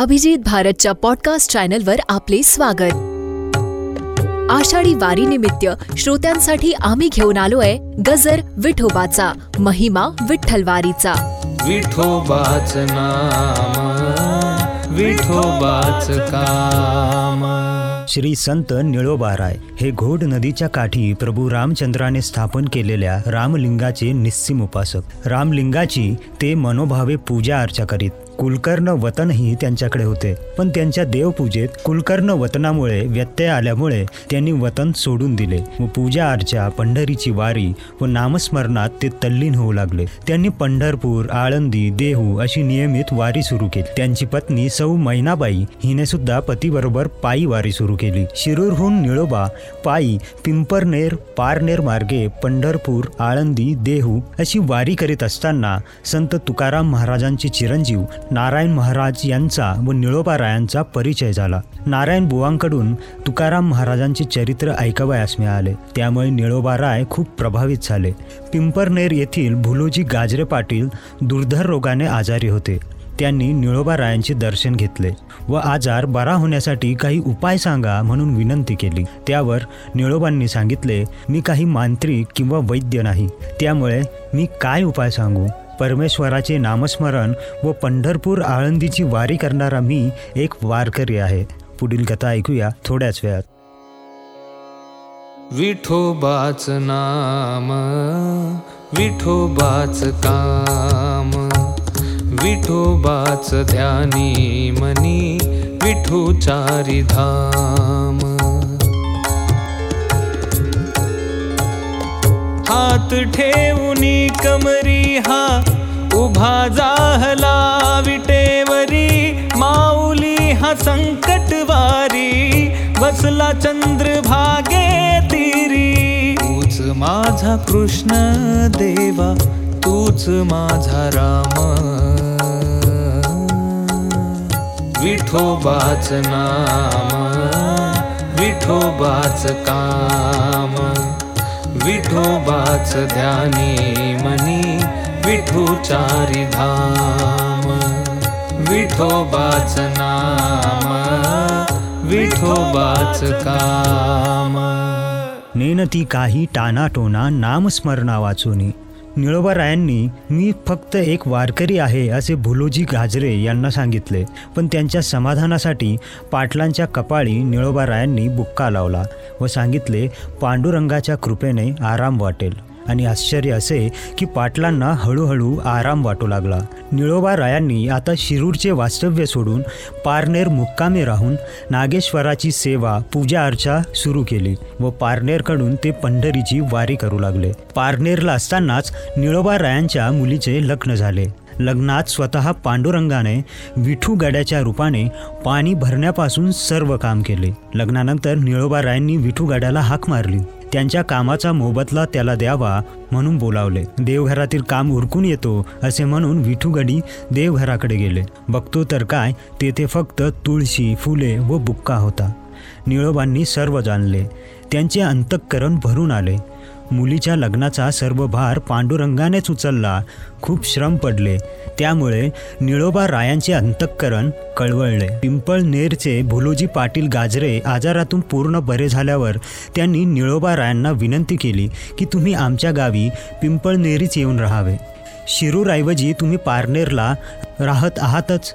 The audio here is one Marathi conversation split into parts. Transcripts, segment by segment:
अभिजित भारतच्या पॉडकास्ट चॅनलवर आपले स्वागत. आषाढी वारीनिमित्त श्रोत्यांसाठी आम्ही घेऊन आलोय गजर विठोबाचा महिमा विठ्ठलवारीचा. विठोबाच नाम विठोबाच काम. श्री संत निळोबाराय हे घोड नदीच्या काठी प्रभू रामचंद्राने स्थापन केलेल्या रामलिंगाचे निस्सिम उपासक. रामलिंगाची ते मनोभावे पूजा अर्चा करीत. कुलकर्ण वतनही त्यांच्याकडे होते. पण त्यांच्या देवपूजेत कुलकर्ण वतनामुळे व्यत्यय आल्यामुळे त्यांनी वतन सोडून दिले. व पूजा अर्चा पंढरीची वारी व नामस्मरणात ते तल्लीन होऊ लागले. त्यांनी पंढरपूर आळंदी देहू अशी नियमित वारी सुरू केली. त्यांची पत्नी सौ मैनाबाई हिने सुद्धा पतीबरोबर पायी वारी सुरू केली. शिरूरहून निळोबा पायी पिंपरनेर पारनेर मार्गे पंढरपूर आळंदी देहू अशी वारी करीत असताना संत तुकाराम महाराजांचे चिरंजीव नारायण महाराज यांचा व निळोबा रायांचा परिचय झाला. नारायण बुवांकडून तुकाराम महाराजांचे चरित्र ऐकावयास मिळाले. त्यामुळे निळोबा राय खूप प्रभावित झाले. पिंपरनेर येथील भुलोजी गाजरे पाटील दुर्धर रोगाने आजारी होते. त्यांनी निळोबा रायांचे दर्शन घेतले व आजार बरा होण्यासाठी काही उपाय सांगा म्हणून विनंती केली. त्यावर निळोबांनी सांगितले मी काही मांत्रिक किंवा वैद्य नाही. त्यामुळे मी काय उपाय सांगू? परमेश्वराचे नामस्मरण व पंढरपूर आळंदीची वारी करणारा मी एक वारकरी आहे. पुढील कथा ऐकूया थोड्याच वेळात. विठोबाच नाम विठोबाच काम विठोबाच ध्यानी मनी विठोचारी धाम. हात ठेवूनी कमरी हा उभा जाहला विटेवरी. माऊली हा संकटवारी बसला चंद्र भागे तिरी. तूच माझा कृष्ण देवा तूच माझा राम. विठोबाच नाम विठोबाच काम विठोबाच ध्यानी मनी विठूचारी धाम। विठोबाच नाम विठोबाच काम। नेनती काही टानाटोना नामस्मरणा वाचुनी निळोबा रायांनी मी फक्त एक वारकरी आहे असे भुलोजी गाजरे यांना सांगितले. पण त्यांच्या समाधानासाठी पाटलांच्या कपाळी निळोबा रायांनी बुक्का लावला व सांगितले पांडुरंगाच्या कृपेने आराम वाटेल. आणि आश्चर्य असे की पाटलांना हळूहळू आराम वाटू लागला. निळोबा रायांनी आता शिरूरचे वास्तव्य सोडून पारनेर मुक्कामी राहून नागेश्वराची सेवा पूजा अर्चा सुरू केली व पारनेरकडून ते पंढरीची वारी करू लागले. पारनेरला असतानाच निळोबा रायांच्या मुलीचे लग्न झाले. लग्नात स्वतः पांडुरंगाने विठू गाड्याच्या रूपाने पाणी भरण्यापासून सर्व काम केले. लग्नानंतर निळोबा रायांनी विठू गाड्याला हाक मारली. त्यांच्या कामाचा मोबदला त्याला द्यावा म्हणून बोलावले. देवघरातील काम उरकून येतो असे म्हणून विठूगडी देवघराकडे गेले. बघतो तर काय तेथे फक्त तुळशी फुले व बुक्का होता. निळोबांनी सर्व जाणले. त्यांचे अंतःकरण भरून आले. मुलीच्या लग्नाचा सर्व भार पांडुरंगानेच उचलला. खूप श्रम पडले. त्यामुळे निळोबा रायांचे अंतःकरण कळवळले. पिंपळनेरचे भुलोजी पाटील गाजरे आजारातून पूर्ण बरे झाल्यावर त्यांनी निळोबा रायांना विनंती केली की तुम्ही आमच्या गावी पिंपळनेरीच येऊन राहावे. शिरूरऐवजी तुम्ही पारनेरला राहत आहातच.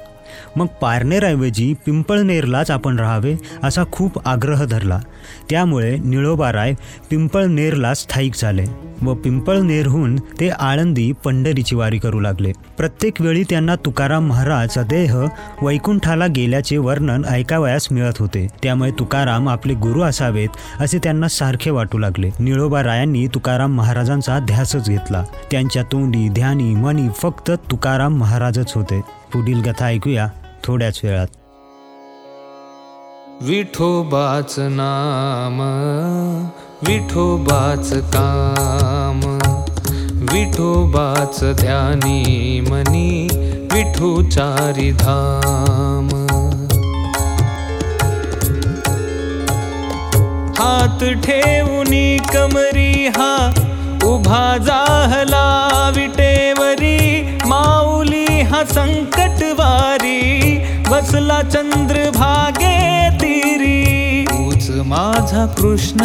मग पारनेरऐवजी पिंपळनेरलाच आपण राहावे असा खूप आग्रह धरला. त्यामुळे निळोबाराय पिंपळनेरला स्थायिक झाले. व पिंपळनेरहून ते आळंदी पंढरीची वारी करू लागले. प्रत्येक वेळी त्यांना तुकाराम महाराज देह वैकुंठाला गेल्याचे वर्णन ऐकावयास मिळत होते. त्यामुळे तुकाराम आपले गुरु असावेत असे त्यांना सारखे वाटू लागले. निळोबा रायांनी तुकाराम महाराजांचा ध्यासच घेतला. त्यांच्या तोंडी ध्यानी मनी फक्त तुकाराम महाराजच होते. पुढील कथा ऐकूया थोड्याच वेळात. विठोबाच नाम विठोबाच काम विठोबाच ध्यानी मनी विठूचारी धाम। हात ठेवूनी कमरी हा उभा जाहला विटेवरी माऊली हा संकटवारी बसला चंद्र भागे तिरी। तूच माझा कृष्ण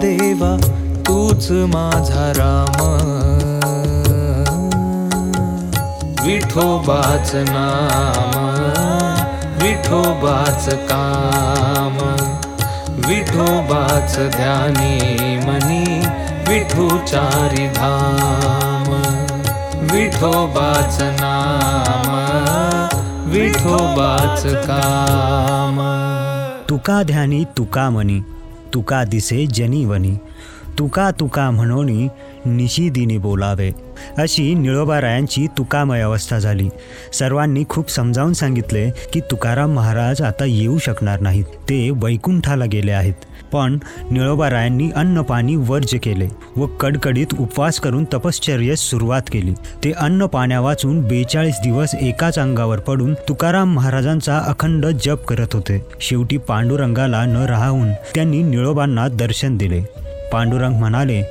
देवा तूच माझा राम। विठोबाच नाम विठोबाच काम। विठोबाच ध्यानी मनी विठूचारी धाम। विठोबाच नाम विठोबाच काम तुका ध्यानी तुका मनी तुका दिसे जनीवनी तुका तुका म्हणोनी निशिदिनी बोलावे. अशी निळोबारायांची तुकामय अवस्था झाली. सर्वांनी खूप समजावून सांगितले की तुकाराम महाराज आता येऊ शकणार नाहीत. ते वैकुंठाला गेले आहेत. पण निळोबारायांनी अन्नपाणी वर्ज केले व कडकडीत उपवास करून तपश्चर्येस सुरुवात केली. ते अन्न पाण्या वाचून बेचाळीस दिवस एकाच अंगावर पडून तुकाराम महाराजांचा अखंड जप करत होते. शेवटी पांडुरंगाला न राहून त्यांनी निळोबांना दर्शन दिले. पांडुरंग म्हणाले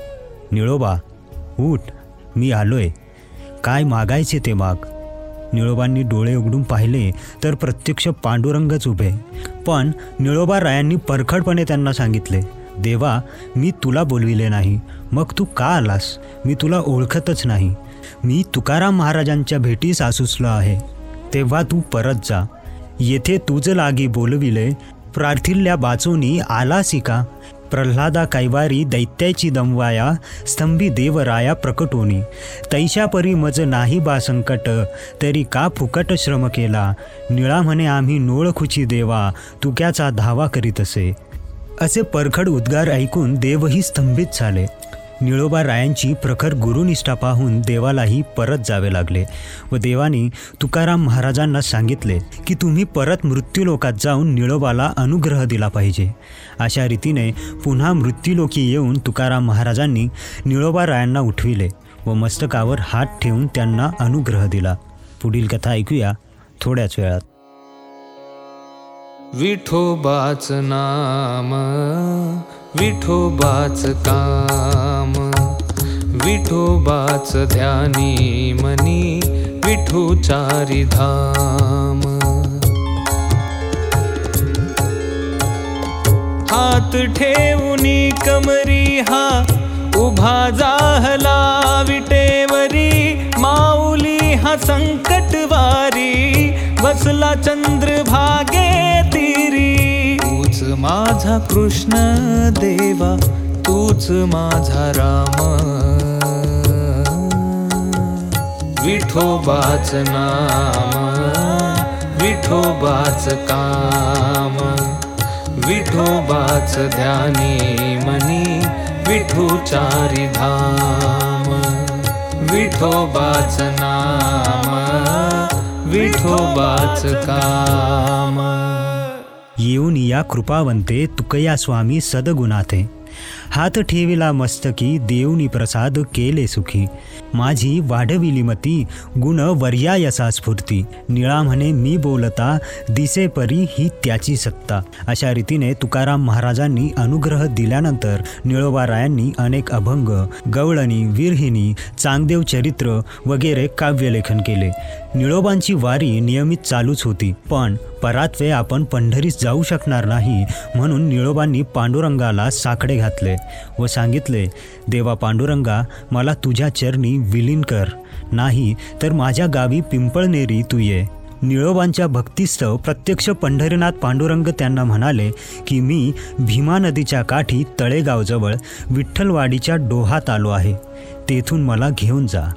निळोबा उठ मी आलोय. काय मागायचे ते माग? निळोबांनी डोळे उघडून पाहिले तर प्रत्यक्ष पांडुरंगच उभे. पण निळोबा रायांनी परखडपणे त्यांना सांगितले देवा मी तुला बोलविले नाही. मग तू का आलास? मी तुला ओळखतच नाही. मी तुकाराम महाराजांच्या भेटीस आसुसलो आहे. तेव्हा तू परत जा. येथे तुझं लागी बोलविले प्रार्थिल्या बाचोनी आलासी का? प्रल्हादा कैवारी दैत्याची दमवाया स्तंभी देवराया प्रकटोनी. तैशापरी मज नाही बा संकट तरी का फुकट श्रम केला? निळा म्हणे आम्ही नोळखुची देवा तुक्याचा धावा करीत असे. असे परखड उद्गार ऐकून देवही स्तंभित झाले. निळोबा रायांची प्रखर गुरुनिष्ठा पाहून देवालाही परत जावे लागले व देवानी तुकाराम महाराजांना सांगितले की तुम्ही परत मृत्यूलोकात जाऊन निळोबाला अनुग्रह दिला पाहिजे. अशा रीतीने पुन्हा मृत्यूलोकी येऊन तुकाराम महाराजांनी निळोबा रायांना उठविले व मस्तकावर हात ठेवून त्यांना अनुग्रह दिला. पुढील कथा ऐकूया थोड्याच वेळात. विठोबाच नाम विठोबाच काम विठोबाच ध्यानी मनी विठूचारी धाम। हात ठेवूनी कमरी हा उभा जाहला विटेवरी माऊली हा संकटवारी बसला चंद्र भागे तिरी तूच माझा कृष्ण देवा तूच माझा राम. विठोबाच नाम विठोबाच काम. विठोबाच ध्यानी मनी विठूचारी धाम. विठोबाच नाम विठोबाच काम येऊन या कृपावंते तुकया स्वामी सदगुणाथे हात ठेविला मस्तकी देवनी प्रसाद केले सुखी. माझी वाढविली मती गुण वर्यायसा स्फूर्ती. निळा म्हणे मी बोलता दिसे परी ही त्याची सत्ता. अशा रीतीने तुकाराम महाराजांनी अनुग्रह दिल्यानंतर निळोबारायांनी अनेक अभंग गवळणी विरहिणी चांगदेव चरित्र वगैरे काव्यलेखन केले. निळोबांची वारी नियमित चालूच होती पण परात्वे आपण पंढरीस जाऊ शकणार नाही म्हणून निळोबांनी पांडुरंगाला साकडे घातले. व सांगितले देवा पांडुरंगा मला तुझ्या चरणी विलीन कर. नाही तर माझ्या गावी पिंपळनेरी तू ये. निळोबांच्या भक्तीस्तव प्रत्यक्ष पंढरीनाथ पांडुरंग त्यांना म्हणाले की मी भीमा नदीच्या काठी तळेगावजवळ विठ्ठलवाडीच्या डोहात आलो आहे. तेथून मला घेऊन जा.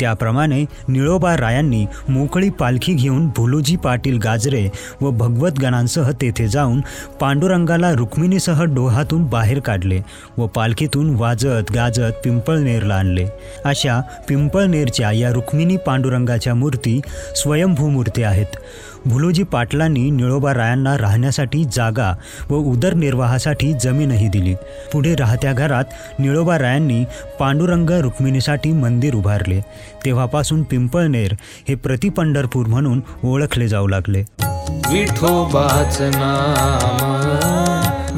त्याप्रमाणे निळोबा रायांनी मोकळी पालखी घेऊन भुलोजी पाटील गाजरे व भगवतगणांसह तेथे जाऊन पांडुरंगाला रुक्मिणीसह डोहातून बाहेर काढले व पालखीतून वाजत गाजत पिंपळनेरला आणले. अशा पिंपळनेरच्या या रुक्मिणी पांडुरंगाच्या मूर्ती स्वयंभू मूर्ती आहेत. भुलोजी पाटलांनी निळोबा रायांना राहण्यासाठी जागा व उदरनिर्वाहासाठी जमीनही दिली. पुढे राहत्या घरात निळोबा रायांनी पांडुरंग रुक्मिणीसाठी मंदिर उभारले. तेव्हापासून पिंपळनेर हे प्रतिपंढरपूर म्हणून ओळखले जाऊ लागले. विठोबाच नाम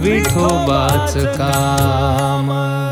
विठोबाच काम.